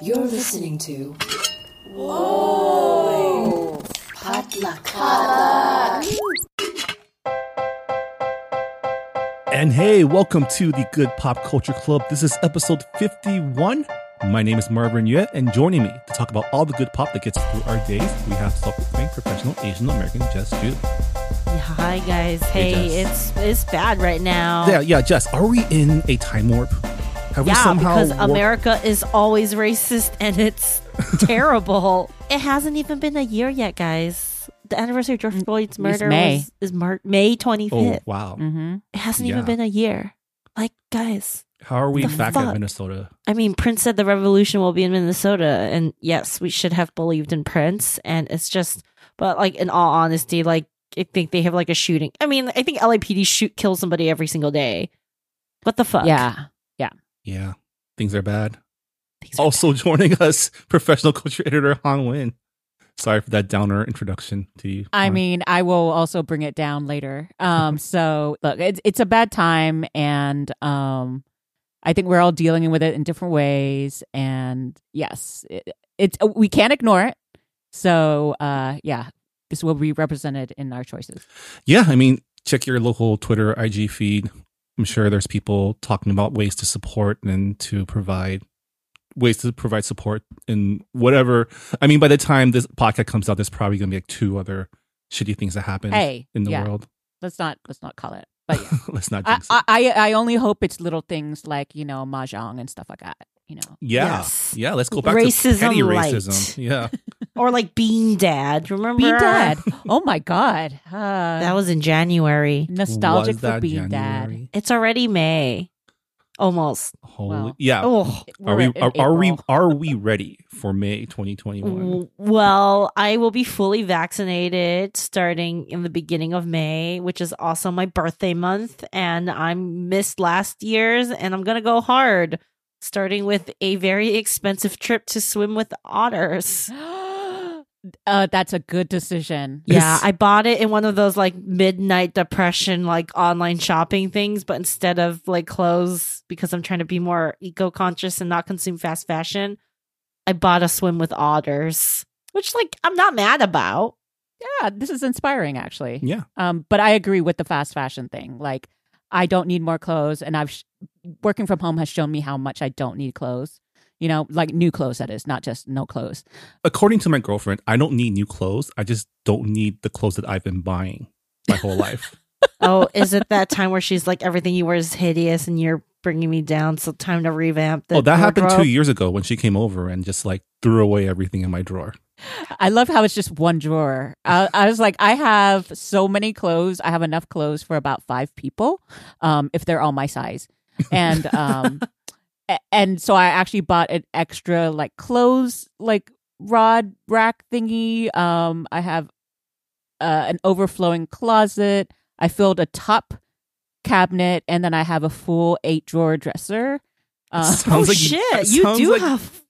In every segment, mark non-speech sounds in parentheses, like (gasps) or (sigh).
You're listening to. Whoa! Potluck. And hey, welcome to the Good Pop Culture Club. This is episode 51. My name is Marvin Yueh, and joining me to talk about all the good pop that gets through our days, we have self-proclaimed professional Asian American Jess Ju. Hi guys. Hey, Hey, it's it's bad right now. Yeah, yeah, Jess, are we in a time warp? Have we Yeah, somehow because warped- America is always racist and it's (laughs) terrible. It hasn't even been a year yet, guys. The anniversary of George Floyd's murder May. was, is Mar- May 25th. Oh, wow. Mm-hmm. It hasn't Yeah. even been a year. Like, guys, How are we back fuck? at Minnesota? I mean, Prince said the revolution will be in Minnesota, and yes, we should have believed in Prince. And it's just, but like in all honesty, like I think they have like a shooting. I mean, I think LAPD shoot kill somebody every single day. What the fuck? Yeah. Yeah, things are bad. Things are Also (laughs) joining us, professional culture editor Han Win. Sorry for that downer introduction to you. I Han. mean, I will also bring it down later. Um, (laughs) so look, it's it's a bad time, and um, I think we're all dealing with it in different ways. And yes, it, it's we can't ignore it. So uh, yeah, this will be represented in our choices. Yeah, I mean, check your local Twitter, IG feed. I'm sure there's people talking about ways to support and to provide ways to provide support in whatever. I mean, by the time this podcast comes out, there's probably going to be like two other shitty things that happen Hey, in the yeah, world. let's not let's not call it. But (laughs) yeah. Let's not I, it. I I I only hope it's little things like you know mahjong and stuff like that. You know. yeah, Yes. yeah. Let's go back Racism to petty light. racism. Yeah, (laughs) or like Bean Dad. Remember Bean Dad. (laughs) Oh my God. Uh, That was in January. nostalgic Was for that Bean Dad. It's already May, almost. Holy, Well, yeah. Oh, are we are, are we are we ready for May 2021? Well, I will be fully vaccinated starting in the beginning of May, which is also my birthday month, and I missed last year's, and I'm gonna go hard, starting with a very expensive trip to swim with otters. (gasps) uh, that's a good decision. Yeah, I bought it in one of those like midnight depression like online shopping things, but instead of like clothes because I'm trying to be more eco conscious and not consume fast fashion, I bought a swim with otters, which like I'm not mad about. Yeah, this is inspiring actually. Yeah, Um, but I agree with the fast fashion thing. Like, I don't need more clothes, and I've sh- working from home has shown me how much I don't need clothes. You know, like new clothes that is, not just no clothes. according to my girlfriend, I don't need new clothes. I just don't need the clothes that I've been buying my whole (laughs) life. Oh, is it that time where she's like everything you wear is hideous and you're bringing me down? So time to revamp the. oh, that happened two years ago when she came over and just like threw away everything in my drawer. I love how it's just one drawer. I, I was like, I have so many clothes. I have enough clothes for about five people, um, if they're all my size. And um, (laughs) a- and so I actually bought an extra like clothes like rod rack thingy. Um, I have uh, an overflowing closet. I filled a top cabinet, and then I have a full eight drawer dresser. Uh, Sounds Oh like shit! it You sounds do like- have.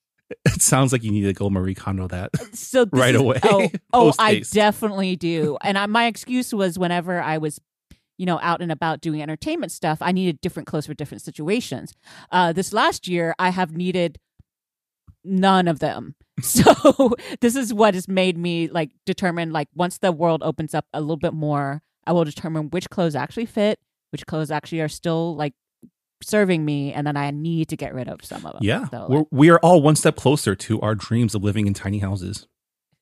It sounds like you need to go Marie Kondo that. so right is- away, Oh, (laughs) oh I definitely do. And I, my excuse was whenever I was, you know, out and about doing entertainment stuff, I needed different clothes for different situations. Uh, this last year, I have needed none of them. (laughs) So (laughs) this is what has made me like determine like once the world opens up a little bit more, I will determine which clothes actually fit, which clothes actually are still like serving me, and then I need to get rid of some of them. Yeah, So, we're, we are all one step closer to our dreams of living in tiny houses.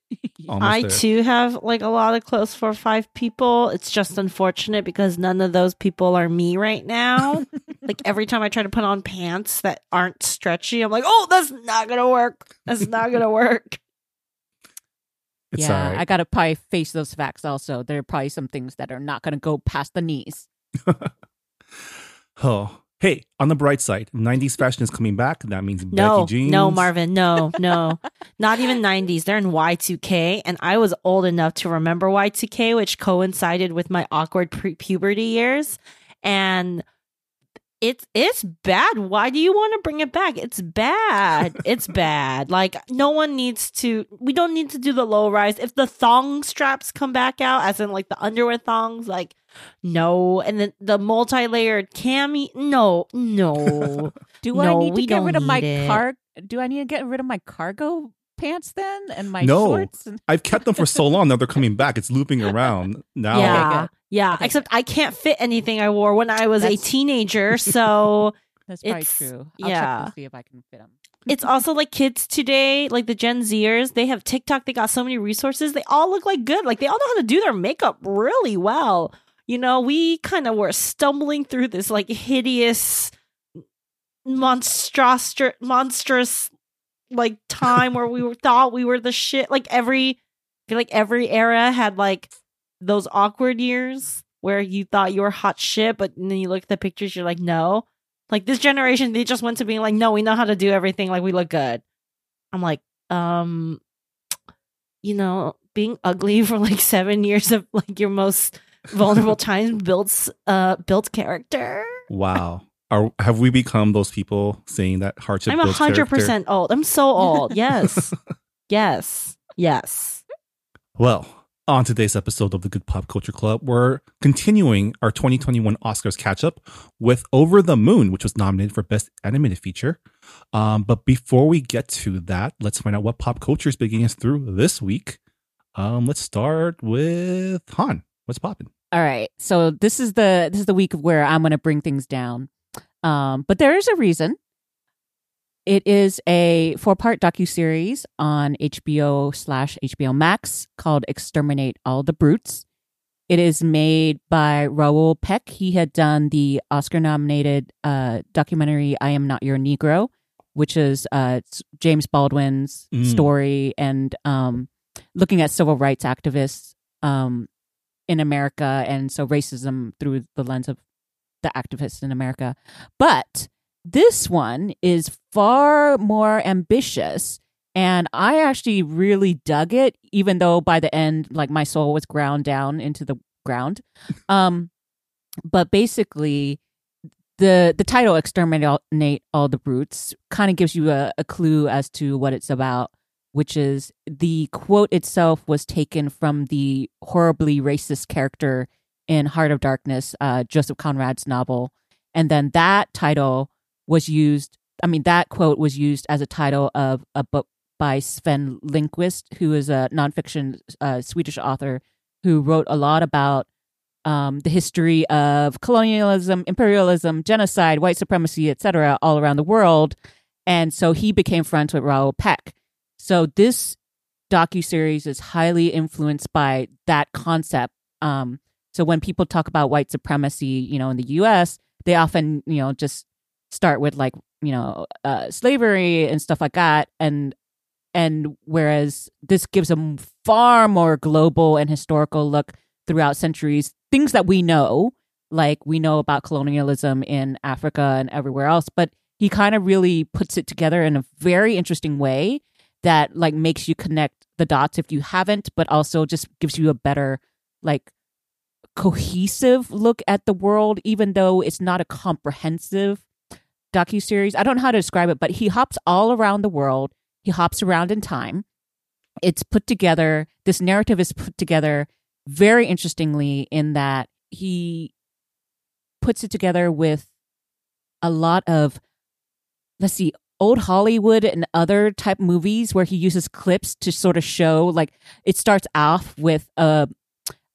(laughs) Almost I there. too have like a lot of clothes for five people. It's just unfortunate because none of those people are me right now. (laughs) like every time I try to put on pants that aren't stretchy, I'm like, oh, that's not gonna work. That's not gonna work. (laughs) It's yeah, all right. I gotta probably face those facts. Also, there are probably some things that are not gonna go past the knees. oh, hey, on the bright side, 90s fashion is coming back. That means No, Becky jeans. no, Marvin, no, no, (laughs) not even 90s. They're in Y2K, and I was old enough to remember Y2K, which coincided with my awkward pre- puberty years, and it's it's bad. Why do you want to bring it back? It's bad. (laughs) It's bad. Like no one needs to. We don't need to do the low rise. If the thong straps come back out, as in like the underwear thongs, like no, and then the multi layered cami, no, no. (laughs) Do I need to get rid of my it. car? Do I need to get rid of my cargo pants then and my No. shorts? And- I've kept them for so long. Now they're coming back. It's looping around. Now, yeah, good. yeah. Okay, Except I can't fit anything I wore when I was a teenager, (laughs) so That's probably It's- true. I'll check yeah. to see if I can fit them. it's also like kids today, like the Gen Zers, they have TikTok, they got so many resources. They all look like good. Like they all know how to do their makeup really well. You know, we kind of were stumbling through this like hideous monstrous monstrous like time where we were, (laughs) thought we were the shit. Like every I feel like every era had like those awkward years where you thought you were hot shit, but then you look at the pictures, you're like, no. Like this generation, they just went to being like, no, we know how to do everything. Like we look good. I'm like, um, you know, being ugly (laughs) for like seven years of like your most vulnerable (laughs) times builds uh builds character. wow. Are have we become those people saying that hardship? I'm a hundred percent old. I'm so old. Yes. (laughs) yes. Yes. Well, on today's episode of the Good Pop Culture Club, we're continuing our 2021 Oscars catch up with Over the Moon, which was nominated for Best Animated Feature. Um, but before we get to that, let's find out what pop culture is bringing us through this week. Um, let's start with Han. What's popping? All right. So this is the this is the week of where I'm going to bring things down. Um, but there is a reason. It is a four part docu series on HBO slash HBO Max called "Exterminate All the Brutes." It is made by Raoul Peck. He had done the Oscar nominated uh, documentary "I Am Not Your Negro," which is uh, James Baldwin's Mm. story and um, looking at civil rights activists um, in America, and so racism through the lens of the activists in America. But this one is far more ambitious. And I actually really dug it, even though by the end, like my soul was ground down into the ground. Um, but basically, the the title "Exterminate All the Brutes" kind of gives you a, a clue as to what it's about, which is the quote itself was taken from the horribly racist character in Heart of Darkness, uh, Joseph Conrad's novel, and then that title was used. I mean, that quote was used as a title of a book by Sven Lindqvist, who is a nonfiction uh, Swedish author who wrote a lot about um, the history of colonialism, imperialism, genocide, white supremacy, etc., all around the world. And so he became friends with Raoul Peck. So this docu series is highly influenced by that concept. Um, so when people talk about white supremacy, you know, in the U.S., they often, you know, just start with like, you know, uh, slavery and stuff like that, and and whereas this gives a far more global and historical look throughout centuries, things that we know, like we know about colonialism in Africa and everywhere else, but he kind of really puts it together in a very interesting way that like makes you connect the dots if you haven't, but also just gives you a better like cohesive look at the world, even though it's not a comprehensive docu series. I don't know how to describe it, but he hops all around the world. He hops around in time. It's put together. This narrative is put together very interestingly in that he puts it together with a lot of let's see old hollywood and other type movies where he uses clips to sort of show like it starts off with a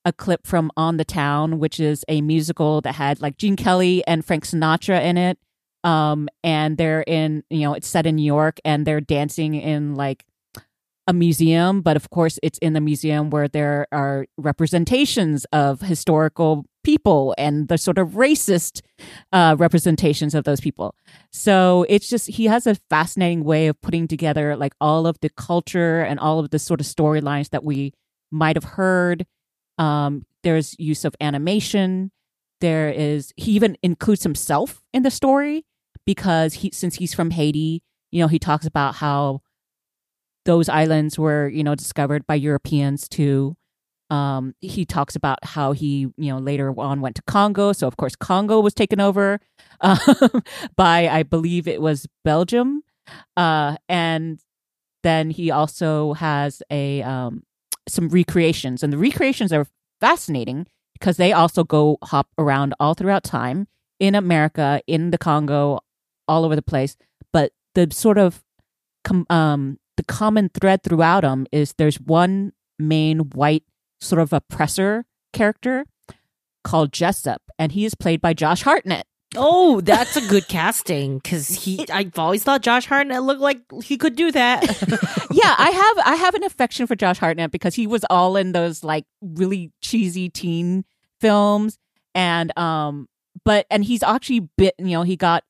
a clip from on the town which is a musical that had like gene kelly and frank sinatra in it. Um and they're in you know it's set in new york and they're dancing in like a museum, but of course, it's in the museum where there are representations of historical people and the sort of racist uh, representations of those people. So it's just, he has a fascinating way of putting together like all of the culture and all of the sort of storylines that we might have heard. Um, there's use of animation. There is, he even includes himself in the story because he, since he's from Haiti, you know, he talks about how those islands were, you know, discovered by Europeans too. Um, he talks about how he, you know, later on went to Congo. So of course, Congo was taken over (laughs) um, by, I believe it was Belgium, uh, and then he also has a um, some recreations, and the recreations are fascinating because they also go hop around all throughout time in America, in the Congo, all over the place. But the sort of com- um, the common thread throughout them is there's one main white sort of oppressor character called Jessup, and he is played by Josh Hartnett. Oh, that's a good casting because he. I've always thought Josh Hartnett looked like he could do that. (laughs) (laughs) yeah, I have I have an affection for Josh Hartnett because he was all in those like really cheesy teen films and um but and he's actually bit you know he got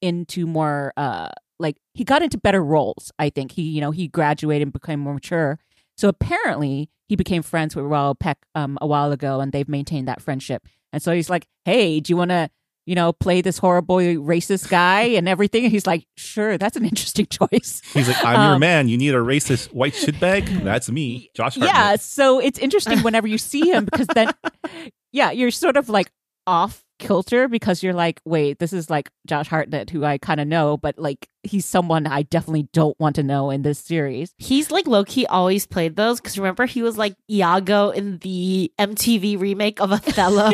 into more uh like he got into better roles i think he you know he graduated and became more mature so apparently he became friends with Raoul Peck um a while ago and they've maintained that friendship and so he's like hey do you want to you know play this horrible racist guy and everything and he's like sure that's an interesting (laughs) choice He's like, I'm your Um, man. You need a racist white shitbag? (laughs) That's me, Josh Hartnett. Yeah, so it's interesting whenever you see him because then, (laughs) yeah, you're sort of like off kilter because you're like, wait, this is like Josh Hartnett, who I kind of know, but like he's someone I definitely don't want to know in this series. He's like low key always played those because remember he was like Iago in the MTV remake of Othello.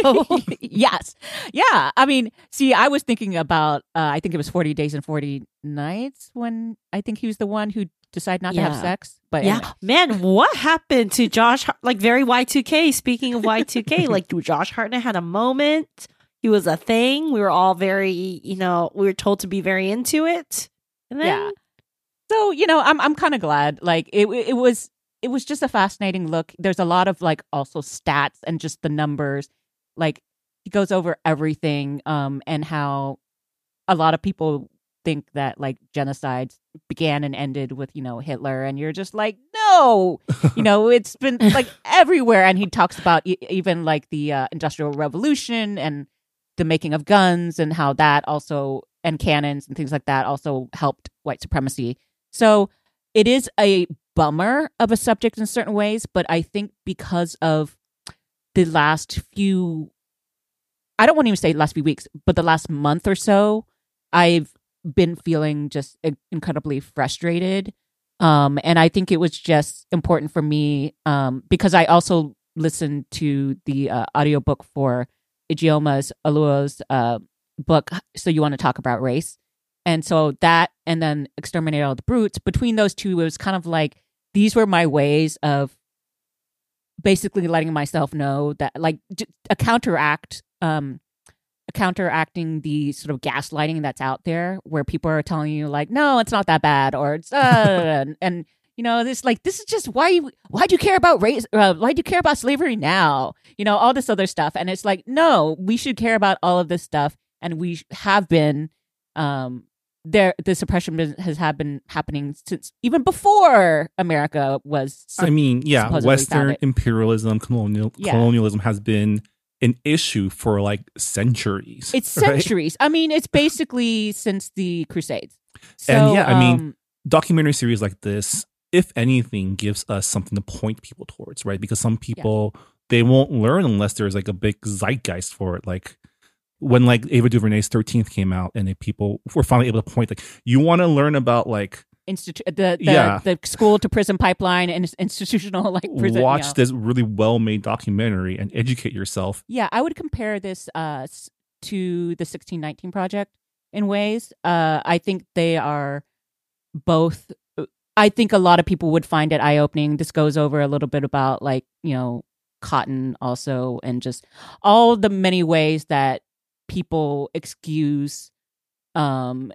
(laughs) yes, yeah. I mean, see, I was thinking about, uh, I think it was 40 Days and 40 Nights when I think he was the one who decided not to have sex. But yeah, anyway. man, what happened to Josh? Like very Y two K. Speaking of Y two K, (laughs) like Josh Hartnett had a moment. He was a thing. We were all very, you know, we were told to be very into it. And then, Yeah. So you know, I'm I'm kind of glad. Like it it was it was just a fascinating look. There's a lot of like also stats and just the numbers. Like he goes over everything, um, and how a lot of people think that like genocides began and ended with you know Hitler, and you're just like no, (laughs) you know it's been like everywhere. And he talks about e- even like the uh, Industrial Revolution and the making of guns and how that also and cannons and things like that also helped white supremacy. So it is a bummer of a subject in certain ways, but I think because of the last few I don't want to even say last few weeks, but the last month or so, I've been feeling just incredibly frustrated. Um, and I think it was just important for me um, because I also listened to the uh, audiobook for Ijeoma's Oluo's uh, book, So You Want to Talk About Race. And so that and then Exterminate All the Brutes, between those two, it was kind of like these were my ways of basically letting myself know that like a counteract um counteracting the sort of gaslighting that's out there where people are telling you like no it's not that bad or it's uh, (laughs) and, and you know this like this is just why you why do you care about race uh, why do you care about slavery now you know all this other stuff and it's like no we should care about all of this stuff and we have been um there the suppression has had been happening since even before america was I mean, yeah, Western imperialism, colonial Yeah. colonialism has been an issue for like centuries. It's (laughs) right? centuries. I mean, it's basically since the Crusades. So, And yeah, I mean, um, Documentary series like this, if anything, gives us something to point people towards, right? Because some people they won't learn unless there's like a big zeitgeist for it, like. When like Ava DuVernay's Thirteenth came out, and people were finally able to point like, you want to learn about like institu- the the, Yeah. the school to prison pipeline and institutional (laughs) like prison. you watch know. this really well made documentary and educate yourself. Yeah, I would compare this uh, to the 1619 project in ways. Uh, I think they are both. I think a lot of people would find it eye opening. This goes over a little bit about like you know cotton also and just all the many ways that people excuse um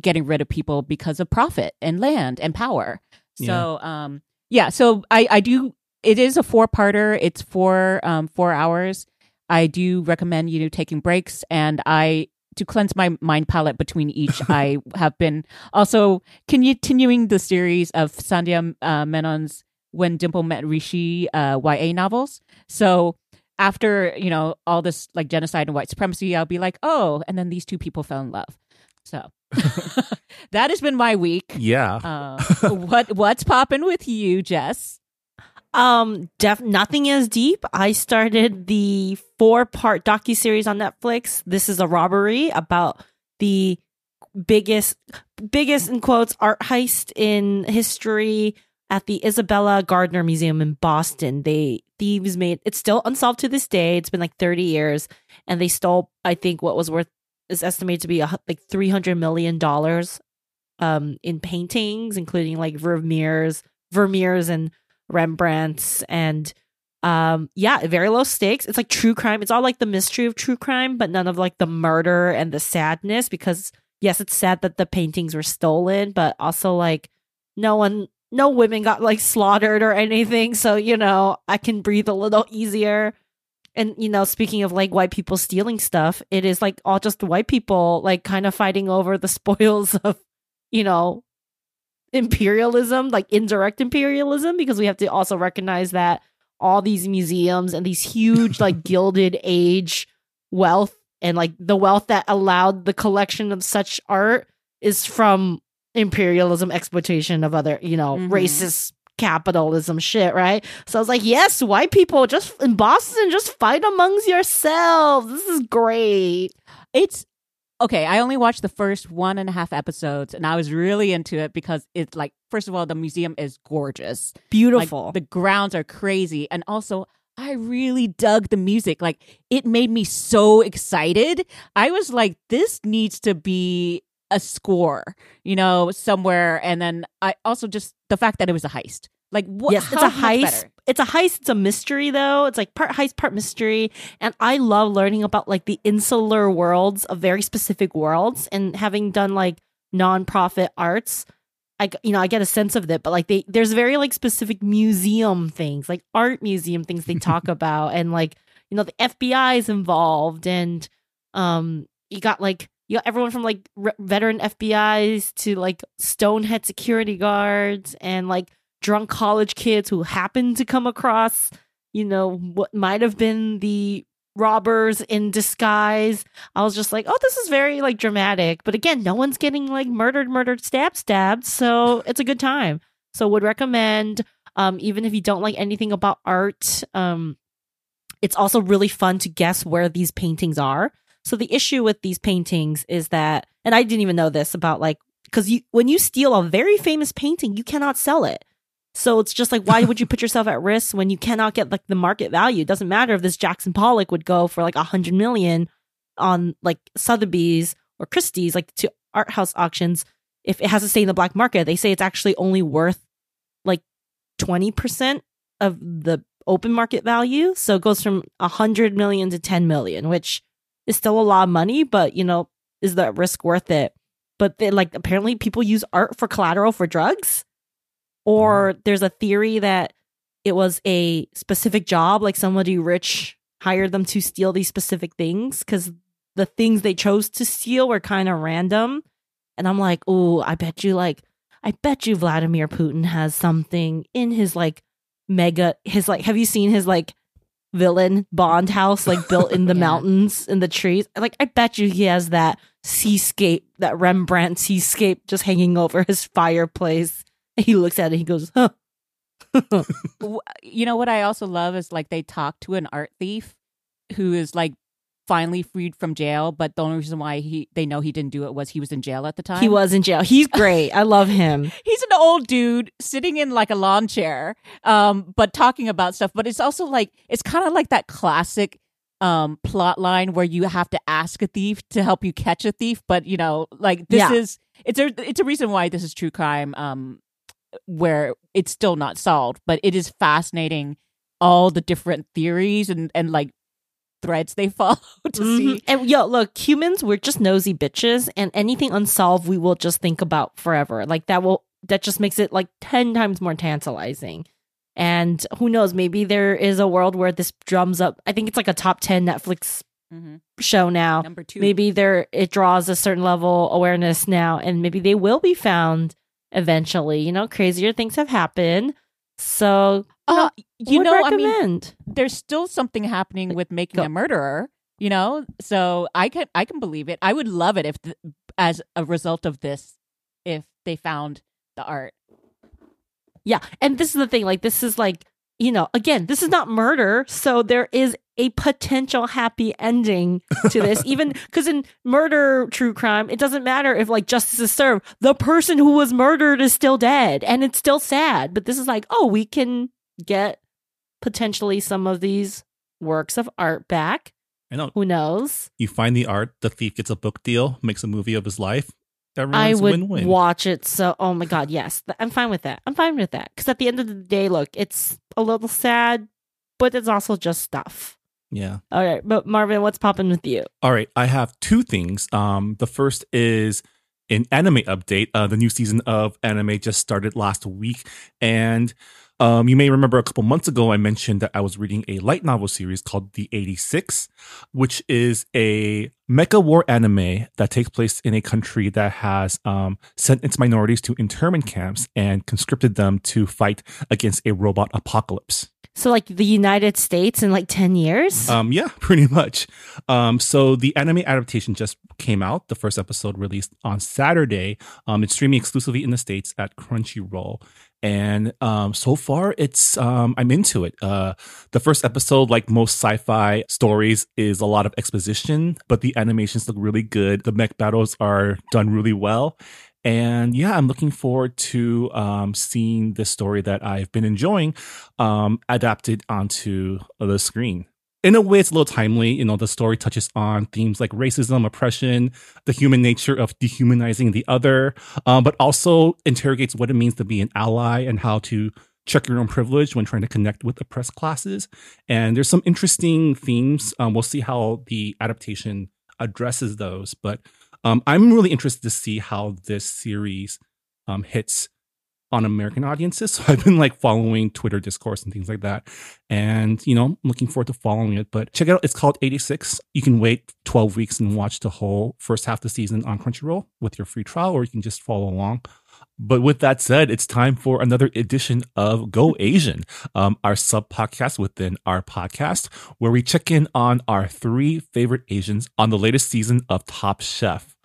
getting rid of people because of profit and land and power. So um yeah, so I I do it is a four-parter. It's four um 4 hours. I do recommend you taking breaks and I to cleanse my mind palette between each I (laughs) have been also continuing the series of Sandhya uh, Menon's When Dimple Met Rishi uh, YA novels. So after you know all this like genocide and white supremacy, I'll be like, oh, and then these two people fell in love. So (laughs) (laughs) that has been my week. Yeah. Uh, what what's popping with you, Jess? Um, def- nothing is deep. I started the four part docu series on Netflix. This is a robbery about the biggest, biggest in quotes art heist in history at the Isabella Gardner Museum in Boston. They thieves made it's still unsolved to this day. It's been like thirty years, and they stole I think what was worth is estimated to be a, like three hundred million dollars um in paintings, including like Vermeer's, Vermeer's and Rembrandt's, and um yeah, very low stakes. It's like true crime. It's all like the mystery of true crime, but none of like the murder and the sadness. Because yes, it's sad that the paintings were stolen, but also like no one, no women got like slaughtered or anything. So you know, I can breathe a little easier and you know speaking of like white people stealing stuff it is like all just white people like kind of fighting over the (laughs) spoils of you know imperialism like indirect imperialism because we have to also recognize that all these museums and these huge (laughs) like gilded age wealth and like the wealth that allowed the collection of such art is from imperialism exploitation of other you know Mhm. racist capitalism shit right so I was like, yes, white people just in Boston, just fight amongst yourselves. This is great. It's okay. I only watched the first one and a half episodes, and I was really into it because it's like, first of all, the museum is gorgeous. Like, Beautiful. the grounds are crazy, and also. I really dug the music. Like it made me so excited. I was like, this needs to be a score, you know, somewhere. And then I also just the fact that it was a heist. Like what? yes, it's a heist. It's a heist. It's a mystery, though. It's like part heist, part mystery. And I love learning about like the insular worlds of very specific worlds. And having done like nonprofit arts, I you know I get a sense of it. But like they, there's very like specific museum things, like art museum things they talk (laughs) about, and like you know the FBI is involved, and um you got like you got everyone from like re- veteran FBI's to like stonehead security guards and like drunk college kids who happen to come across, you know, what might have been the robbers in disguise. I was just like, oh, this is very like dramatic. But again, no one's getting like murdered, murdered, stabbed, stabbed. So (laughs) it's a good time. So would recommend, um, even if you don't like anything about art, um, it's also really fun to guess where these paintings are. So the issue with these paintings is that, and I didn't even know this about like, because you when you steal a very famous painting, you cannot sell it. So it's just like, why would you put yourself at risk when you cannot get like the market value? It doesn't matter if this Jackson Pollock would go for like a hundred million on like Sotheby's or Christie's, like to art house auctions. If it has to stay in the black market, they say it's actually only worth like twenty percent of the open market value. So it goes from a hundred million to ten million, which is still a lot of money, but you know, is the risk worth it? But they, like apparently people use art for collateral for drugs. Or uh-huh. there's a theory that it was a specific job, like somebody rich hired them to steal these specific things because the things they chose to steal were kind of random. And I'm like, oh, I bet you like I bet you Vladimir Putin has something in his like mega his like have you seen his like villain bond house like built in (laughs) the Yeah. mountains in the trees like i bet you he has that seascape that rembrandt seascape just hanging over his fireplace (laughs) he looks at it he goes huh (laughs) you know what I also love is like they talk to an art thief who is like finally freed from jail, but the only reason why he they know he didn't do it was he was in jail at the time. he was in jail he's (laughs) great i love him He's an old dude sitting in like a lawn chair, um, but talking about stuff. But it's also like it's kind of like that classic um plot line where you have to ask a thief to help you catch a thief. But you know, like this Yeah. is it's a it's a reason why this is true crime. Um, where it's still not solved, but it is fascinating all the different theories and and like threads they (laughs) follow to Mhm. see. And yo, look, humans, we're just nosy bitches, and anything unsolved, we will just think about forever. Like that will that just makes it like ten times more tantalizing. And who knows? Maybe there is a world where this drums up. I think it's like a top ten Netflix Mhm. show now. Number two, Maybe there it draws a certain level awareness now, and maybe they will be found eventually. You know, crazier things have happened. So you know, Uh, you know, I mean, there's still something happening with making Go. a murderer you know so i can i can believe it i would love it if th- as a result of this if they found the art Yeah. And this is the thing. Like, this is like, you know, again, this is not murder. So there is a potential happy ending to this. (laughs) Even because in murder, true crime, it doesn't matter if like justice is served. The person who was murdered is still dead and it's still sad. But this is like, oh, we can get potentially some of these works of art back. I know. Who knows? You find the art, the thief gets a book deal, makes a movie of his life. I would win-win. watch it. So, oh my god, yes, I'm fine with that. I'm fine with that because at the end of the day, look, it's a little sad, but it's also just stuff. Yeah. All right, but Marvin, what's popping with you? All right, I have two things. Um, the first is an anime update. Uh, the new season of anime just started last week, and um, you may remember a couple months ago I mentioned that I was reading a light novel series called The 86, which is a mecha war anime that takes place in a country that has um, sent its minorities to internment camps and conscripted them to fight against a robot apocalypse. So, like the United States in like ten years. Um, yeah, (laughs) pretty much. Um, so the anime adaptation just came out. The first episode released on Saturday. Um, it's streaming exclusively in the states at Crunchyroll, and um, so far it's um, I'm into it. Uh, the first episode, like most sci-fi stories, is a lot of exposition, but the animations look really good. The mech battles are done really well. And yeah, I'm looking forward to um, seeing this story that I've been enjoying um, adapted onto the screen. In a way, it's a little timely. You know, the story touches on themes like racism, oppression, the human nature of dehumanizing the other, um, but also interrogates what it means to be an ally and how to check your own privilege when trying to connect with oppressed classes. And there's some interesting themes. Um, we'll see how the adaptation addresses those. But um, I'm really interested to see how this series um, hits on American audiences. (laughs) So I've been like following Twitter discourse and things like that. And, you know, I'm looking forward to following it. But check it out. It's called 86. You can wait 12 weeks and watch the whole first half of the season on Crunchyroll with your free trial, or you can just follow along. But with that said, it's time for another edition of Go Asian, um, our sub podcast within our podcast, where we check in on our three favorite Asians on the latest season of Top Chef.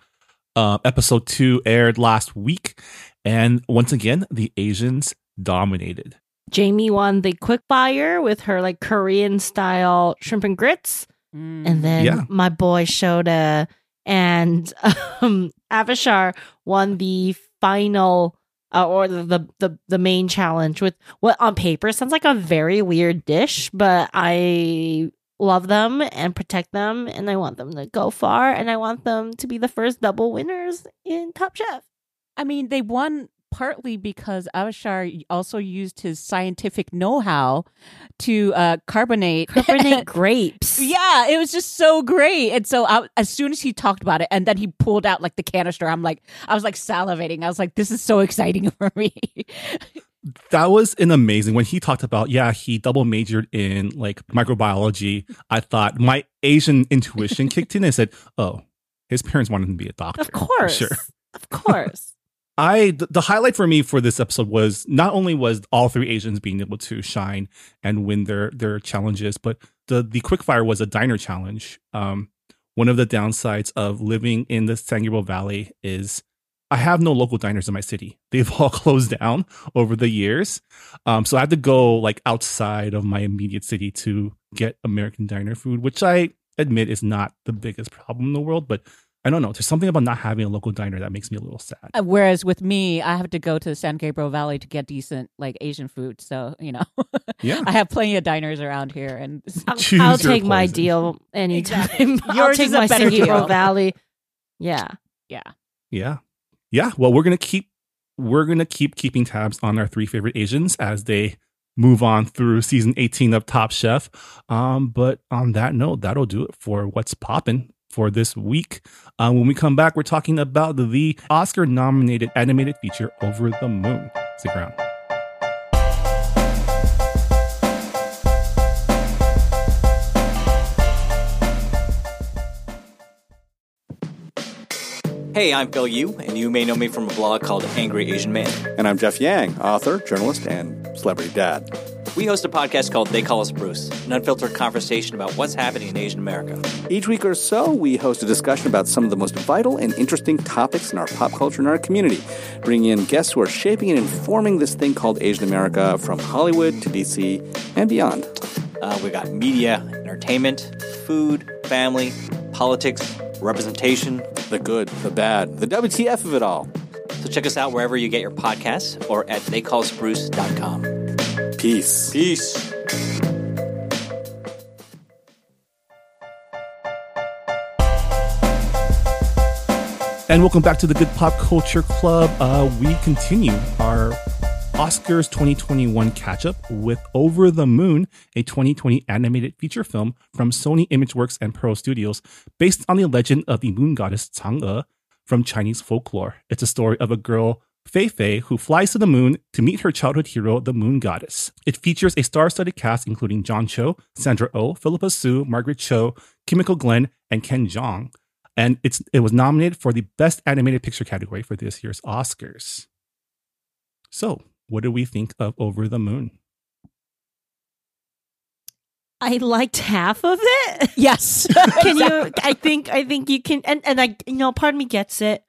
Uh, episode two aired last week, and once again, the Asians dominated. Jamie won the quick fire with her like Korean style shrimp and grits. Mm. And then Yeah. my boy Shota and (laughs) um, Avishar won the final uh, or the, the the the main challenge with what on paper sounds like a very weird dish, but I love them and protect them and I want them to go far and I want them to be the first double winners in Top Chef. I mean, they won partly because Avishar also used his scientific know-how to uh, carbonate Carbonate (laughs) grapes. Yeah, it was just so great. And so I, as soon as he talked about it, and then he pulled out like the canister, I'm like, I was like salivating. I was like, this is so exciting (laughs) for me. That was an amazing when he talked about, yeah, he double majored in like microbiology. I thought my Asian intuition kicked in and said, oh, his parents wanted him to be a doctor. Of course. Sure. Of course. I th- the highlight for me for this episode was not only was all three Asians being able to shine and win their their challenges, but the the quickfire was a diner challenge. Um, one of the downsides of living in the San Gabriel Valley is I have no local diners in my city. (laughs) They've all closed down over the years, um, so I had to go like outside of my immediate city to get American diner food, which I admit is not the biggest problem in the world, but I don't know. There's something about not having a local diner that makes me a little sad. Uh, Whereas with me, I have to go to San Gabriel Valley to get decent like Asian food. So you know, (laughs) Yeah. I have plenty of diners around here, and (laughs) I'll, I'll your take my deal anytime. Exactly. (laughs) I'll Yours take is a my better San Gabriel deal. Valley. Yeah. yeah, Yeah. Yeah. Well, we're going to keep we're going to keep keeping tabs on our three favorite Asians as they move on through season 18 of Top Chef. Um, but on that note, that'll do it for what's popping for this week. Uh, when we come back, we're talking about the Oscar nominated animated feature Over the Moon. Stick around. Hey, I'm Phil Yu, and you may know me from a blog called Angry Asian Man. And I'm Jeff Yang, author, journalist, and celebrity dad. We host a podcast called They Call Us Bruce, an unfiltered conversation about what's happening in Asian America. Each week or so, we host a discussion about some of the most vital and interesting topics in our pop culture and our community, bringing in guests who are shaping and informing this thing called Asian America from Hollywood to DC and beyond. Uh, we got media, entertainment, food, family, politics, representation. The good, the bad, the WTF of it all. So check us out wherever you get your podcasts or at theycallusbruce.com. Peace. Peace. And welcome back to the Good Pop Culture Club. Uh, we continue our Oscars 2021 catch up with Over the Moon, a 2020 animated feature film from Sony Imageworks and Pearl Studios, based on the legend of the moon goddess Chang'e from Chinese folklore. It's a story of a girl Fei Fei, who flies to the moon to meet her childhood hero, the moon goddess. It features a star studded cast including John Cho, Sandra Oh, Phillipa Soo, Margaret Cho, Kimiko Glenn, and Ken Jeong. And it's it was nominated for the Best Animated Picture category for this year's Oscars. So, what do we think of Over the Moon? I liked half of it. (laughs) Yes. (laughs) can you (laughs) I think I think you can and, and I you know, part of me gets it.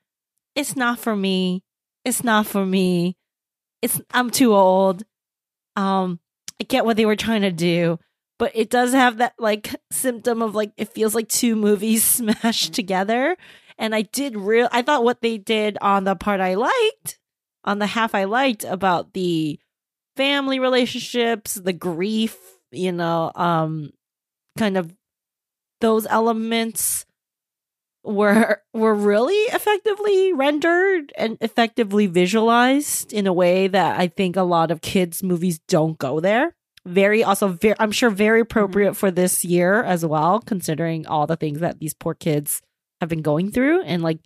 It's not for me. It's not for me. It's I'm too old. Um I get what they were trying to do, but it does have that like symptom of like it feels like two movies (laughs) smashed together. And I did real I thought what they did on the part I liked, on the half I liked about the family relationships, the grief, you know, um kind of those elements were were really effectively rendered and effectively visualized in a way that I think a lot of kids movies don't go there. Very also very I'm sure very appropriate for this year as well considering all the things that these poor kids have been going through and like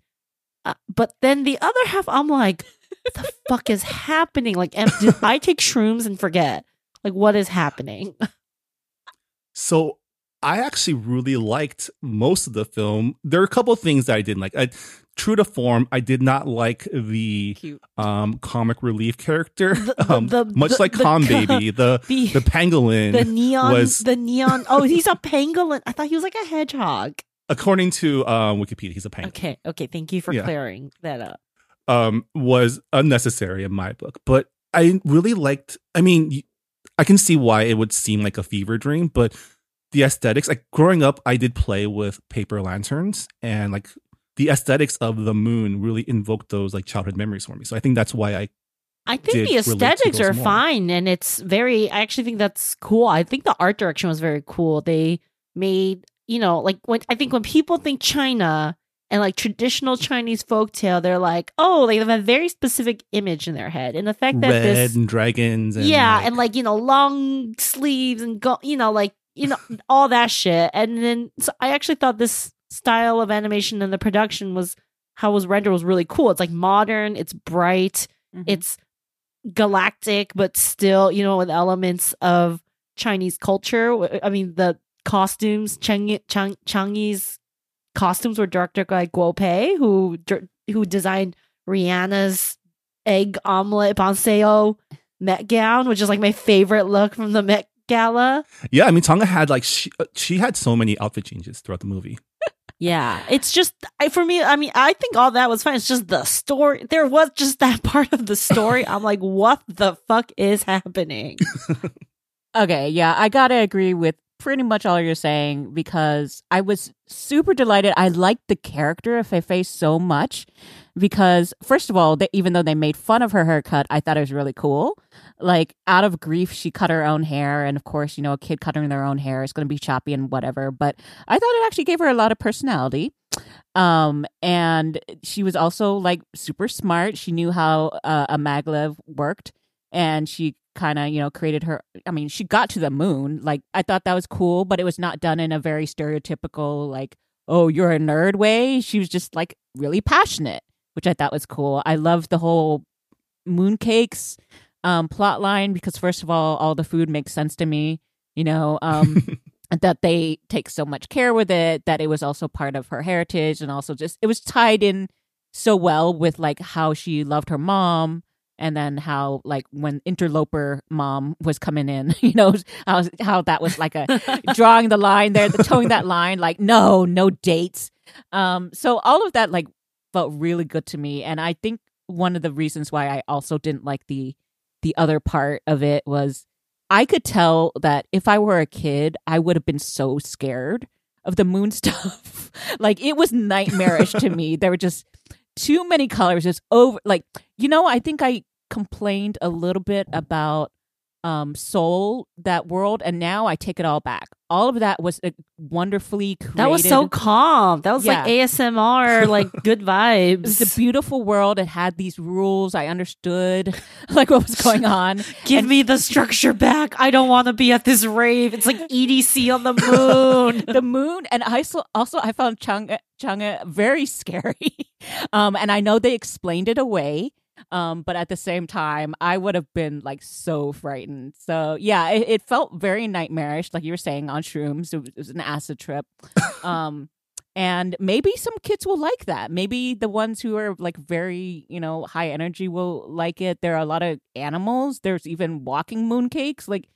uh, but then the other half I'm like what the (laughs) fuck is happening? Like am, I take shrooms and forget like what is happening? So I actually really liked most of the film. There are a couple of things that I didn't like. I, true to form, I did not like the um, comic relief character. The- (laughs) um, the- much the- like the- Calm (laughs) Baby, the (laughs) the- the pangolin the neon was the neon oh he's a pangolin i thought he was like a hedgehog according to um, Wikipedia, he's a pangolin. okay okay thank you for Yeah. clearing that up um, was unnecessary in my book. But I really liked. I mean, I can see why it would seem like a fever dream, but the aesthetics. Like growing up, I did play with paper lanterns, and like the aesthetics of the moon really invoked those like childhood memories for me. So I think that's why I. i think the aesthetics are more. fine and it's very i actually think that's cool i think the art direction was very cool they made you know like when i think when people think china and like traditional chinese folktale they're like oh they have a very specific image in their head and the fact that Red this and dragons. And yeah, like- and like you know, long sleeves and go, you know, like you know, all that shit. And then so I actually thought this style of animation and the production was how it was rendered was really cool. It's like modern, it's bright, Mhm. it's galactic, but still, you know, with elements of Chinese culture. I mean, the costumes, Chang Chang Changi's costumes were directed by Guo Pei, who who designed Rihanna's egg omelet panseo Met gown, which is like my favorite look from the Met Gala. yeah, I mean, Tonga had like she uh, she had so many outfit changes throughout the movie. Yeah, it's just I, for me. I mean, I think all that was fine. It's just the story. There was just (laughs) that part of the story. I'm like, what the fuck is happening? (laughs) Okay, yeah, I gotta agree with pretty much all you're saying because I was super delighted. I liked the character of Feifei so much because, first of all, they, even though they made fun of her haircut, I thought it was really cool. Like, out of grief, she cut her own hair. And of course, you know, a kid cutting their own hair is going to be choppy and whatever. But I thought it actually gave her a lot of personality. Um, and she was also like super smart. She knew how uh, a maglev worked and she kind of you know created her i mean she got to the moon like i thought that was cool but it was not done in a very stereotypical like oh you're a nerd way she was just like really passionate which i thought was cool. I loved the whole mooncakes um plot line because first of all all the food makes sense to me you know um (laughs) that they take so much care with it that it was also part of her heritage and also just it was tied in so well with like how she loved her mom and then how like when interloper mom was coming in (laughs) you know how how that was like a (laughs) drawing the line there the towing that line like no no dates. Um so all of that like felt really good to me and i think one of the reasons why i also didn't like the the other part of it was i could tell that if i were a kid i would have been so scared of the moon (laughs) stuff. Like it was nightmarish to me. There were just too many colors just over like you know i think i complained a little bit about um soul that world and now i take it all back all of that was wonderfully created. That was so calm. That was like ASMR, (laughs) like good It was vibes. a beautiful world. It had these rules. I understood (laughs) like what was going on. (laughs) Give me the structure back. I don't want to be at this rave. It's like EDC on the moon. the moon and I also, also I found Chang'e Chang'e very scary. um and I know they explained it away. Um, but at the same time, I would have been like so frightened. So yeah, it, it felt very nightmarish, like you were saying on shrooms. It was, it was an acid trip. (laughs) um, and maybe some kids will like that. Maybe the ones who are like very, you know, high energy will like it. There are a lot of animals. There's even walking mooncakes. Like,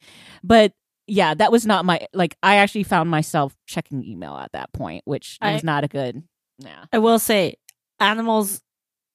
but yeah, that was not my like. I actually found myself checking email at that point, which I- was not a good. Yeah. I will say, animals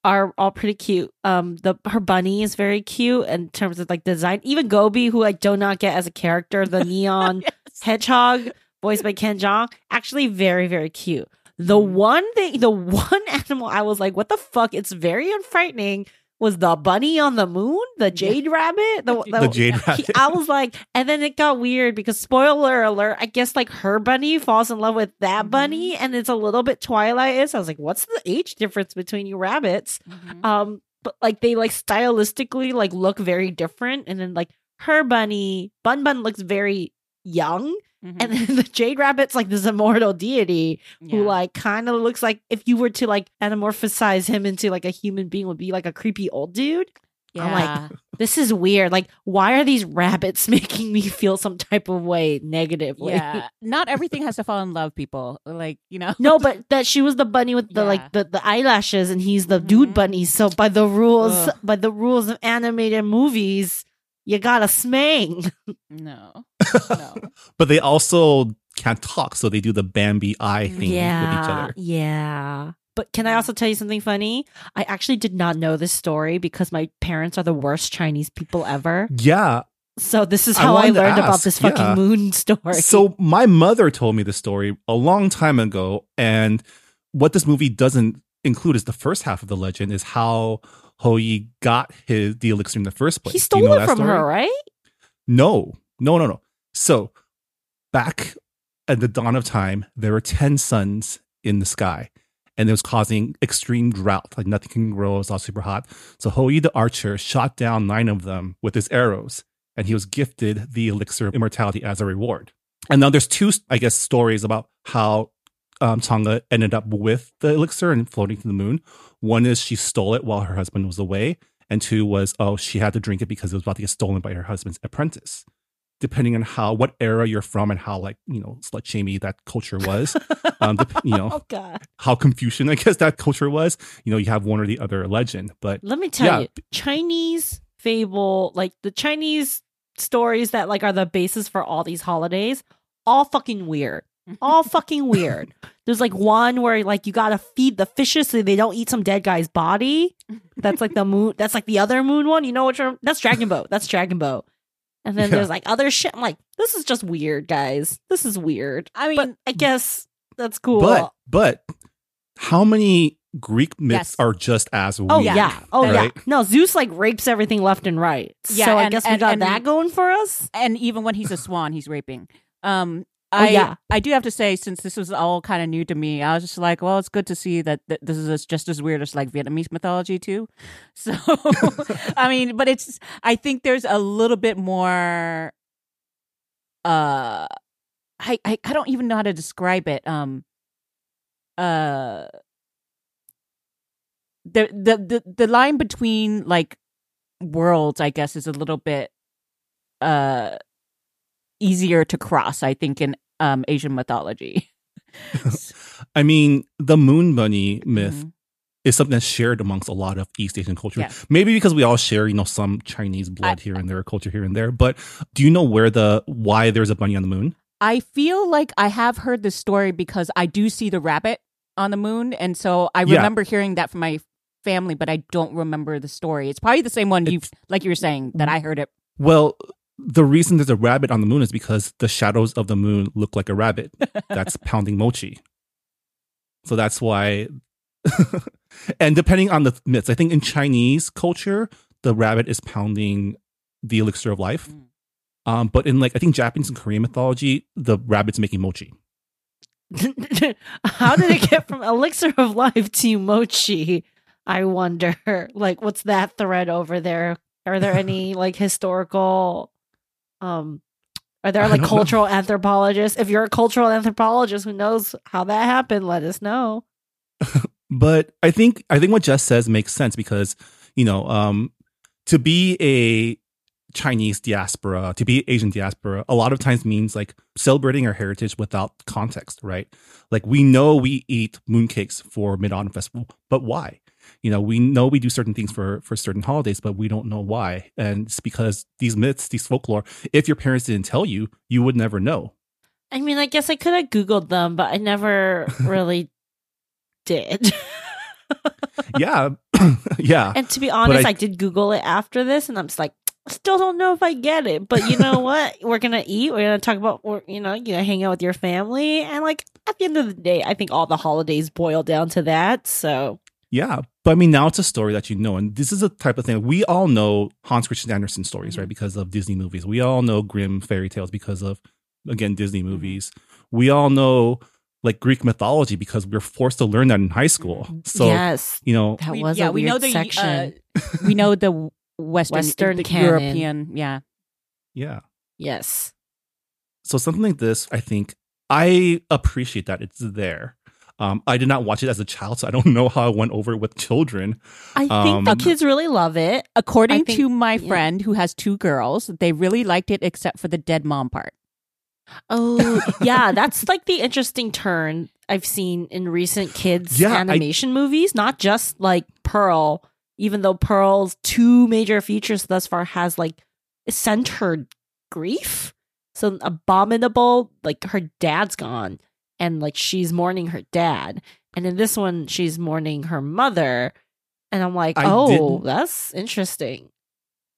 are all pretty cute. Um, the her bunny is very cute in terms of like design. Even Gobi, who I do not get as a character, the (laughs) neon hedgehog voiced by Ken Jeong, actually very very cute. The Mm. one thing, the (laughs) one animal I was like, what the fuck? It's very unfrightening. Was the bunny on the moon? The jade rabbit? (laughs) The, The jade he- rabbit. I was like, and then it got weird because spoiler alert, I guess like her bunny falls in love with that Mhm. bunny and it's a little bit Twilight is. I was like, what's the age difference between you rabbits? Um, but like they like stylistically like look very different, and then like her bunny, Bun Bun looks very young, Mhm. and then the Jade Rabbit's like this immortal deity who like kind of looks like if you were to like anamorphize him into like a human being would be like a creepy old dude. I'm like, Yeah. This is weird. Like, why are these rabbits (laughs) making me feel some type of way negatively? yeah, not everything has to fall in love, people. Like you know, No, but that she was the bunny with the Yeah. like the, the eyelashes and he's the dude Mhm. bunny. So by the rules Ugh. by the rules of animated movies, you gotta smang. no, (laughs) no. But they also can't talk, so they do the Bambi eye thing with each yeah. other. Yeah. But can I mm. also tell you something funny? I actually did not know this story because my parents are the worst Chinese people ever. Yeah. So this is how I, wanted to learned about this fucking yeah. moon (laughs) story. So my mother told me the story a long time ago, and what this movie doesn't include is the first half of the legend is how Hoi got his the elixir in the first place. he stole you know it from story? her, right? No, no, no, no. So back at the dawn of time, there were 10 suns in the sky, and it was causing extreme drought. Like nothing can grow, it was all super hot. So Hoi the archer shot down nine of them with his arrows, and he was gifted the elixir of immortality as a reward. And now there's two, I guess, stories about how um, Tonga ended up with the elixir and floating to the moon. One is she stole it while her husband was away, and two was oh she had to drink it because it was about to get stolen by her husband's apprentice. Depending on how what era you're from and how like you know slut shamey that culture was, (laughs) um, dep- you know Oh god. how Confucian I guess that culture was. You know you have one or the other legend, but Let me tell Yeah. you, Chinese fable, like the Chinese stories that like are the basis for all these holidays, all fucking weird. All fucking weird. (laughs) There's like one where like you gotta feed the fishes so they don't eat some dead guy's body. That's like the (laughs) moon. That's like the other moon one. You know what? you're- That's Dragon Boat. That's Dragon Boat. And then Yeah. there's like other shit. I'm like, this is just weird, guys. This is weird. I mean, But I guess that's cool. but but how many Greek myths Yes. are just as weird? Oh yeah. Oh yeah. No, Zeus like rapes everything left and right. Yeah, so I guess we and- got and- that going for us. and even when he's a swan, he's raping. Um, Oh, I yeah. I do have to say, since this was all kind of new to me, I was just like, well, it's good to see that th- this is just as weird as like Vietnamese mythology too. (laughs) So, (laughs) I mean, but it's I think there's a little bit more. Uh, I I, I don't even know how to describe it. Um, uh. The, the the the line between like worlds i guess is a little bit uh easier to cross i think in um asian mythology (laughs) I mean, the moon bunny myth Mhm. is something that's shared amongst a lot of East Asian culture. Yeah. Maybe because we all share, you know, some Chinese blood I- here and there, culture here and there. But do you know where the why there's a bunny on the moon? i feel like i have heard this story because i do see the rabbit on the moon and so i Yeah. remember hearing that from my family but i don't remember the story it's probably the same one you've like you were saying that i heard it Well, the reason there's a rabbit on the moon is because the shadows of the moon look like a rabbit (laughs) that's pounding mochi. So that's why. (laughs) and depending on the myths, I think in Chinese culture, the rabbit is pounding the elixir of life. Mm. Um, but in like I think Japanese and Korean mythology, the rabbit's making mochi. (laughs) How did it get from elixir of life to mochi? I wonder. Like, what's that thread over there? Are there any like historical, um, are there like don't know. cultural anthropologists? If you're a cultural anthropologist who knows how that happened, let us know. (laughs) But I think I think what Jess says makes sense because you know um, to be a Chinese diaspora, to be Asian diaspora, a lot of times means like celebrating our heritage without context, right? Like we know we eat mooncakes for Mid Autumn Festival, but why? You know, we know we do certain things for for certain holidays, but we don't know why. And it's because these myths, these folklore, if your parents didn't tell you, you would never know. I mean, I guess I could have Googled them, but I never really did. (laughs) Yeah, (clears throat) yeah. And to be honest, I- I, did Google it after this, and I'm just like, still don't know if I get it. But you know what? We're gonna eat. We're gonna talk about. We're, you know, you know, hang out with your family, and like at the end of the day, I think all the holidays boil down to that. So Yeah, but I mean, now it's a story that you know, and this is a type of thing we all know Hans Christian Andersen stories, Mm-hmm. right? Because of Disney movies. We all know Grimm fairy tales because of again Disney Mm-hmm. movies. We all know like Greek mythology because we are forced to learn that in high school. So yes, you know, that We- was yeah, a (laughs) we know the, uh, we know the Western, Western the canon. European. Yeah. yeah. yes, So something like this, I think I appreciate that it's there. Um, I did not watch it as a child, so I don't (laughs) know how I went over it with children. I think Um, the kids really love it. According think- to my yeah. friend who has two girls, they really liked it except for the dead mom part. Oh, (laughs) yeah, that's like the interesting turn I've seen in recent kids Yeah, I- animation movies, not just like Pearl, even though Pearl's two major features thus far has like centered grief. So abominable, like her dad's gone and like she's mourning her dad. And in this one, she's mourning her mother. And I'm like, I oh, that's interesting.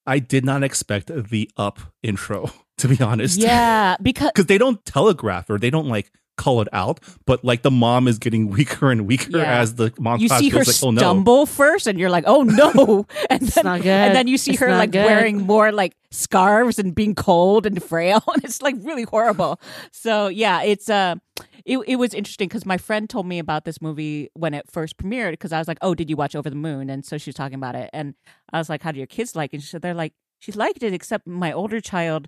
I did not expect the up intro, (laughs) to be honest. Yeah, (laughs) because because they don't telegraph or they don't like call it out, but like the mom is getting (laughs) weaker and weaker Yeah. as the montage you see her goes, like, oh no. stumble first, and you're like, "Oh no!" (laughs) And It's then, not good. and then you see It's her like good. wearing more like scarves and being cold and frail, (laughs) and it's like really horrible. So yeah, it's uh, it it was interesting because my friend told me about this movie when it first premiered because I was like, "Oh, did you watch Over the Moon?" And so she was talking about it, and I was like, "How do your kids like?" it? And she said they're like, "She liked it, except my older child,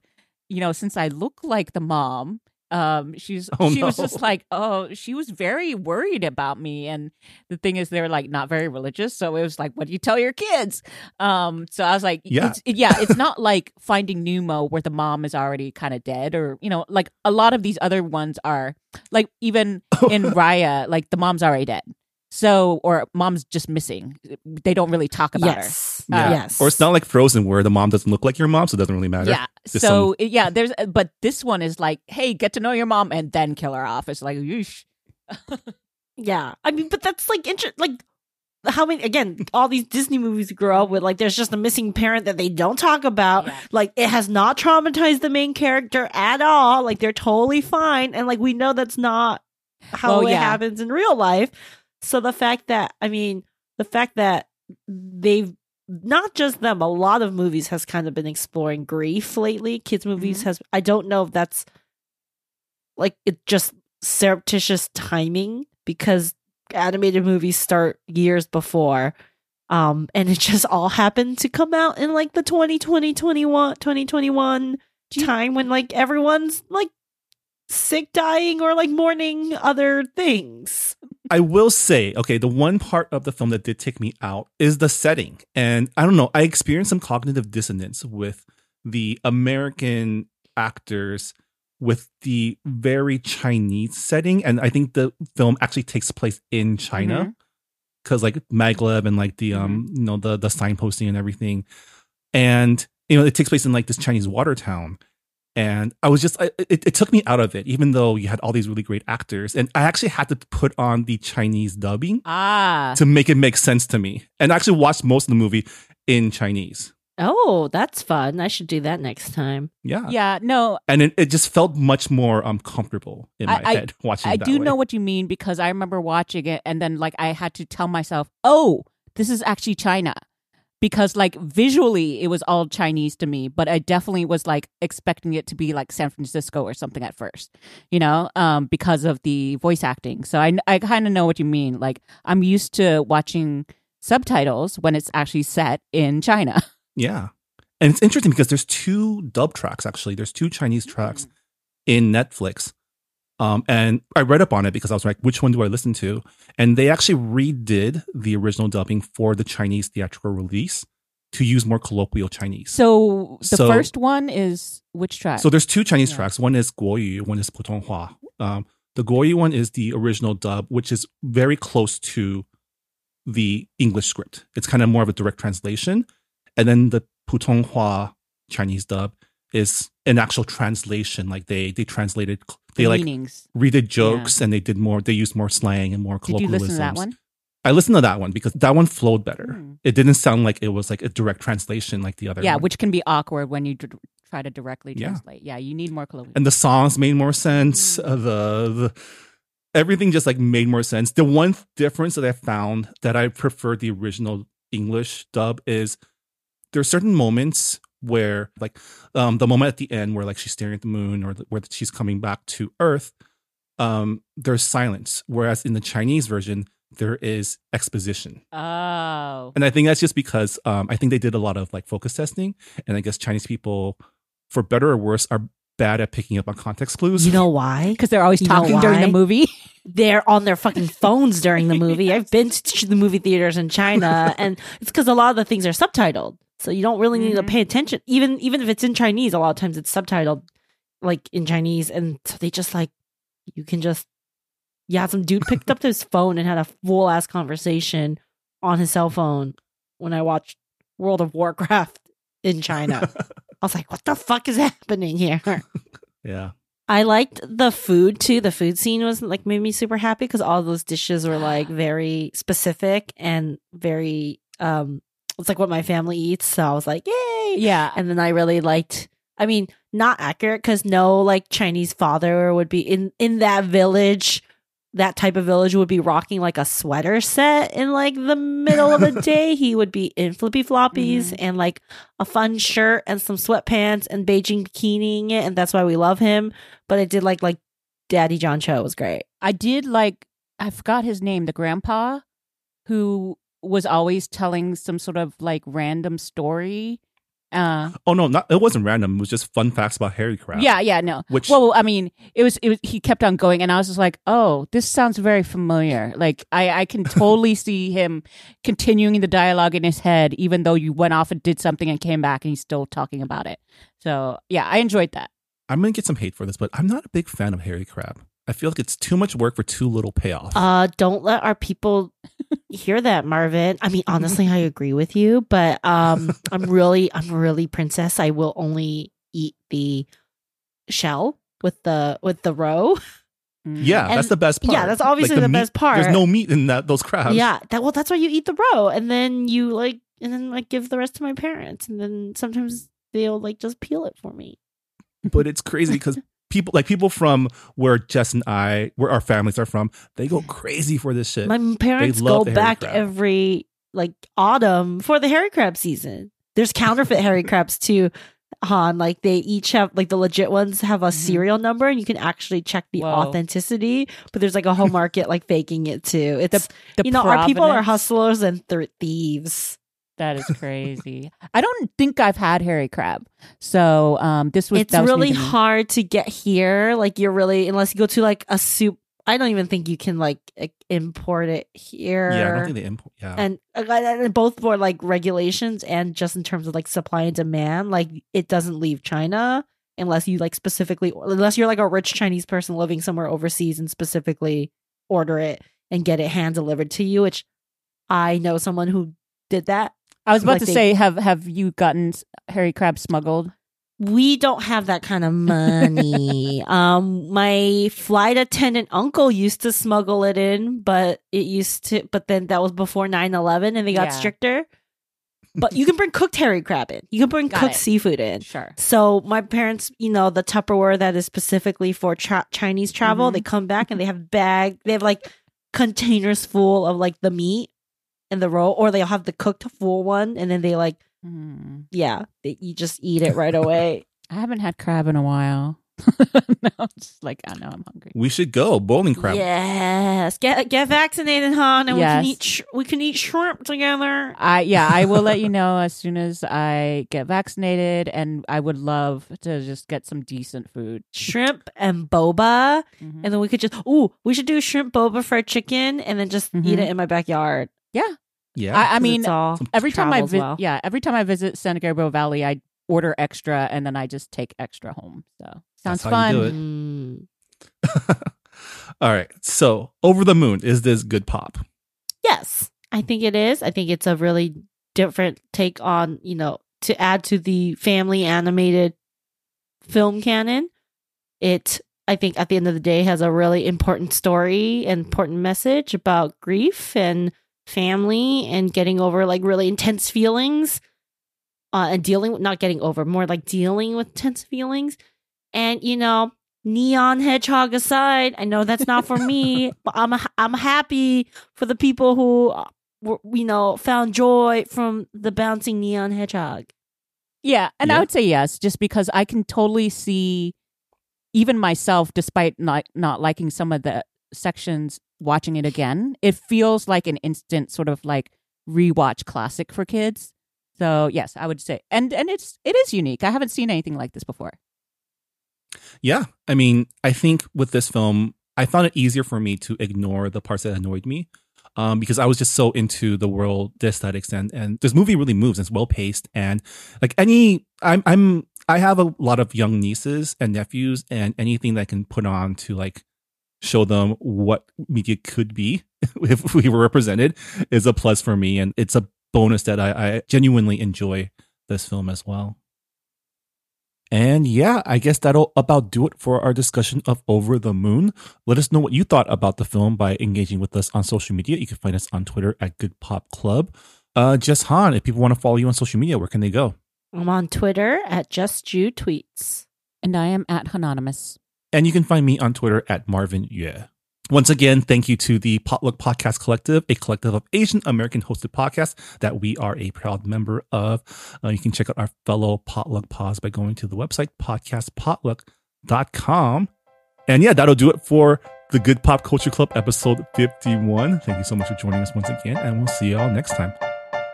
you know, since I look like the mom." Um, she's Oh, she was just like, oh, she was very worried about me, and the thing is, they're like not very religious, so it was like, what do you tell your kids? Um, so I was like, Yeah. it's, yeah, it's not like Finding Nemo where the mom is already kind of dead, or you know, like a lot of these other ones are like even (laughs) in Raya, like the mom's already dead, so or mom's just missing. They don't really talk about her. Yes. Uh, yeah. yes. Or it's not like Frozen where the mom doesn't look like your mom, so it doesn't really matter. Yeah. Just So it- yeah, there's but this one is like, hey, get to know your mom and then kill her off. It's like, yeesh. (laughs) Yeah, I mean, but that's like inter- like how many again all these Disney movies grow up with like there's just a missing parent that they don't talk about. Yeah. Like it has not traumatized the main character at all. Like they're totally fine, and like we know that's not how Well, it yeah. happens in real life. So the fact that I mean the fact that they've not just them, a lot of movies has kind of been exploring grief lately. Kids movies Mhm. has I don't know if that's like it just surreptitious timing because animated movies start years before um and it just all happened to come out in like the 2020 21 2021 time when like everyone's like sick dying or like mourning other things I will say, okay, the one part of the film that did take me out is the setting. And I don't know, I experienced some cognitive dissonance with the American actors with the very Chinese setting. And I think the film actually takes place in China. Cause like Maglev and like the um, you know, the the signposting and everything. And you know, it takes place in like this Chinese water town. And I was just, I, it, it took me out of it, even though you had all these really great actors. And I actually had to put on the Chinese dubbing Ah. to make it make sense to me. And I actually watched most of the movie in Chinese. oh that's fun i should do that next time Yeah. Yeah, no, And it, it just felt much more um comfortable in my I- I- head (laughs) watching I it that do way. know what you mean because I remember watching it and then like I had to tell myself, "Oh, this is actually China." Because like visually it was all Chinese to me, but I definitely was like expecting it to be like San Francisco or something at first, you know, um, because of the voice acting. So I I kind of know what you mean. Like I'm used to watching subtitles when it's actually set in China. (laughs) Yeah. And it's interesting because there's two dub tracks actually. There's two Chinese tracks in Netflix. Um, and I read up on it because I was like, which one do I listen to? And they actually redid the original dubbing for the Chinese theatrical release to use more colloquial Chinese. So the So- first one is which track? So there's two Chinese Yeah. tracks. One is Guoyu, one is Putonghua. Um, the Guoyu one is the original dub, which is very close to the English script. It's kind of more of a direct translation. And then the Putonghua Chinese dub is an actual translation. Like they they translated, they The like meanings. redid jokes and they did more. They used more slang and more colloquialisms. Did you listen to that one? I listened to that one because that one flowed better. Hmm. It didn't sound like it was like a direct translation like the other. Yeah, one. which can be awkward when you d- try to directly Yeah. translate. Yeah, you need more colloquial. and the songs made more sense. Mm. Uh, the, the everything just like made more sense. The one difference that I found that I prefer the original English dub is there are certain moments where like um the moment at the end where like she's staring at the moon or the, where she's coming back to Earth, um there's silence. Whereas in the Chinese version there is exposition. oh, And I think that's just because um, I think they did a lot of like focus testing, and I guess Chinese people, for better or worse, are bad at picking up on context clues. You know why? (laughs) because they're always You know talking during the movie. (laughs) They're on their fucking phones during the movie. (laughs) I've been to the movie theaters in China, and it's because a lot of the things are subtitled, so you don't really need to Mhm. pay attention. Even even if it's in Chinese, a lot of times it's subtitled, like in Chinese, and so they just like you can just yeah. Some dude picked up his phone and had a full ass conversation on his cell phone when I watched World of Warcraft in China. (laughs) I was like, what the fuck is happening here? (laughs) yeah, I liked the food too. The food scene was like made me super happy because all those dishes were like (gasps) very specific and very um it's like what my family eats. So I was like, yay. yeah, And then I really liked I mean, not accurate because no like Chinese father would be in in that village. That type of village would be rocking like a sweater set in like the middle of the (laughs) day. He would be in flippy floppies Mhm. and like a fun shirt and some sweatpants and Beijing bikiniing it, and that's why we love him. But I did like like Daddy John Cho was great. I did like I forgot his name, the grandpa who was always telling some sort of like random story. Uh, Oh no, not it wasn't random. It was just fun facts about hairy crab. yeah, yeah, no. Which Well, I mean, it was it was he kept on going, and I was just like, oh, this sounds very familiar. Like I I can totally (laughs) see him continuing the dialogue in his head, even though you went off and did something and came back, and he's still talking about it. So yeah, I enjoyed that. I'm gonna get some hate for this, but I'm not a big fan of hairy crab. I feel like it's too much work for too little payoff. Uh, don't let our people hear that, Marvin. I mean, honestly, I agree with you, but um, (laughs) I'm really, I'm really princess. I will only eat the shell with the with the roe. Mm. yeah, and- that's the best part. yeah, that's obviously the meat- best part. There's no meat in that those crabs. Yeah, that well, that's why you eat the roe, and then you like, and then like give the rest to my parents, and then sometimes they'll like just peel it for me. but it's crazy because (laughs) people like people from where Jess and I, where our families are from, they go crazy for this shit. My parents go back crab. every like autumn for the hairy crab season. There's counterfeit Harry (laughs) crabs too, Hanh. Like they each have like the legit ones have a Mhm. serial number, and you can actually check the Whoa. authenticity. But there's like a whole market like faking it too. It's The you know our people are hustlers and th- thieves. That is crazy. I don't think I've had hairy crab, so um, this was it's that was really to hard to get here. Like you're really unless you go to like a soup. I don't even think you can like import it here. yeah, I don't think they import. Yeah, and, uh, and both for like regulations and just in terms of like supply and demand like it doesn't leave china unless you like specifically unless you're like a rich chinese person living somewhere overseas and specifically order it and get it hand delivered to you which i know someone who did that I was about to say, have have you gotten Harry hairy crab smuggled? we don't have that kind of money (laughs) um my flight attendant uncle used to smuggle it in but it used to but then that was before 9-11 and they got Yeah. stricter but you can bring cooked hairy crab in you can bring Got cooked it. seafood in Sure. so my parents you know the tupperware that is specifically for tra- chinese travel Mhm. they come back and they have bag they have like containers full of like the meat in the roll, or they'll have the cooked full one, and then they like, Hmm. yeah, they, you just eat it right away. (laughs) I haven't had crab in a while. (laughs) no, I'm just like I know I'm hungry. We should go Boiling Crab. Yes, get get vaccinated, hon, and we can eat sh- we can eat shrimp together. I yeah, I will let you know as soon as I get vaccinated, and I would love to just get some decent food. Shrimp and boba, Mhm. and then we could just ooh, we should do shrimp boba fried chicken, and then just eat Mhm. it in my backyard. Yeah, Yeah. I, I 'Cause mean, it's all every time I travels visit, well. yeah, every time I visit San Gabriel Valley, I order extra, and then I just take extra home. So sounds That's how fun. you do it. Mm. (laughs) All right. So, Over the Moon is this good pop? Yes, I think it is. I think it's a really different take on, you know, to add to the family animated film canon. It, I think, at the end of the day, has a really important story and important message about grief and family and getting over like really intense feelings uh, and dealing with not getting over, more like dealing with intense feelings. And, you know, neon hedgehog aside, I know that's not for me, (laughs) but I'm I'm happy for the people who uh, were, you know found joy from the bouncing neon hedgehog. Yeah, and Yeah. I would say yes, just because I can totally see, even myself, despite not not liking some of the sections, watching it again, it feels like an instant sort of like rewatch classic for kids. So yes, I would say, and and it's it is unique. I haven't seen anything like this before. Yeah. I mean, I think with this film, I found it easier for me to ignore the parts that annoyed me. Um, because I was just so into the world, the aesthetics, and and this movie really moves. It's well paced, and like any, I'm I'm I have a lot of young nieces and nephews, and anything that I can put on to like show them what media could be (laughs) if we were represented is a plus for me, and it's a bonus that I, I genuinely enjoy this film as well. And yeah, I guess that'll about do it for our discussion of Over the Moon. Let us know what you thought about the film by engaging with us on social media. You can find us on Twitter at Good Pop Club. Uh, Jess Hanh, if people want to follow you on social media, where can they go? I'm on Twitter at Just Jew Tweets. And I am at Anonymous. And you can find me on Twitter at Marvin Yueh. Once again, thank you to the Potluck Podcast Collective, a collective of Asian American hosted podcasts that we are a proud member of. Uh, you can check out our fellow Potluck Pods by going to the website podcastpotluck.com. And yeah, that'll do it for the Good Pop Culture Club episode 51. Thank you so much for joining us once again, and we'll see you all next time.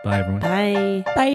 Bye, everyone. Bye. Bye.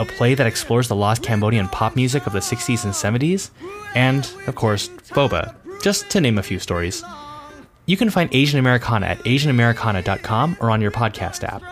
a play that explores the lost Cambodian pop music of the 60s and 70s, and, of course, Boba, just to name a few stories. You can find Asian Americana at asianamericana.com or on your podcast app.